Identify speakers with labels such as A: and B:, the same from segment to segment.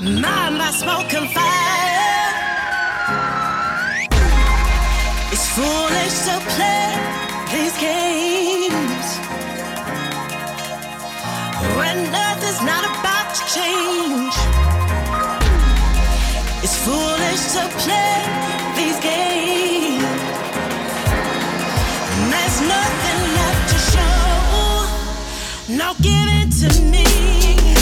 A: Mind by smoking fire. It's foolish to play these games when nothing's not about to change. It's foolish to play these games. And there's nothing left to show. Now give it to me.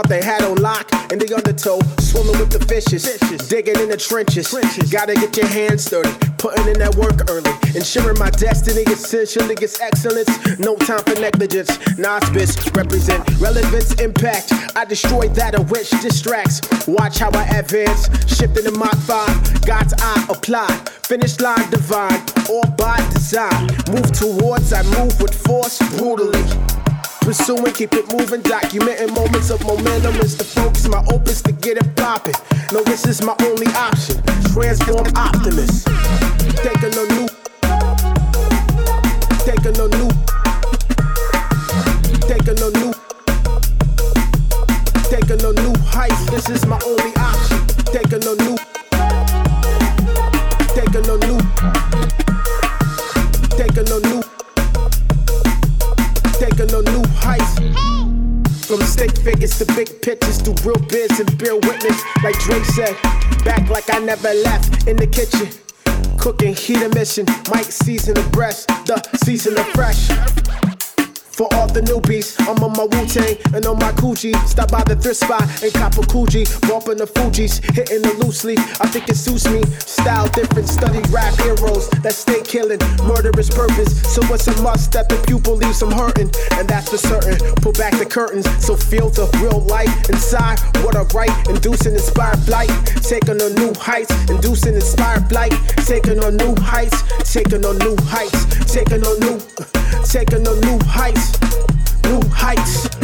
B: Thought they had on lock in the undertow. Swimming with the fishes. fishes. Digging in the trenches. trenches. Gotta get your hands dirty. Putting in that work early. Ensuring my destiny essentially gets excellence. No time for negligence. Nospice represent relevance, impact. I destroy that of which distracts. Watch how I advance. Shifting the Mach 5. God's eye apply. Finish line divine. All by design. Move towards, I move with force brutally. Pursuing, keep it moving, documenting moments of momentum is the focus. My opus to get it popping. No, this is my only option. Transform optimist. Taking a new. Taking a new. Taking a new. Taking a new height. This is my only option. Taking a new. From stick figures to big pictures to real biz and bear witness. Like Drake said, back like I never left in the kitchen. Cooking heat emission, mic season of breast, the season of fresh. For all the newbies, I'm on my Wu Tang and on my Coogi. Stop by the thrift spot and cop a Coogi. Bumping the Fugees, hitting the loosely. I think it suits me. Style different, study rap heroes that stay killing. Murderous purpose, so it's a must that the pupil leaves them hurting. And that's for certain. Pull back the curtains so feel the real light inside. What I write, inducing inspired blight. Taking on new heights, inducing inspired blight. Taking on new heights, taking on new heights, taking on new, taking on new heights new heights.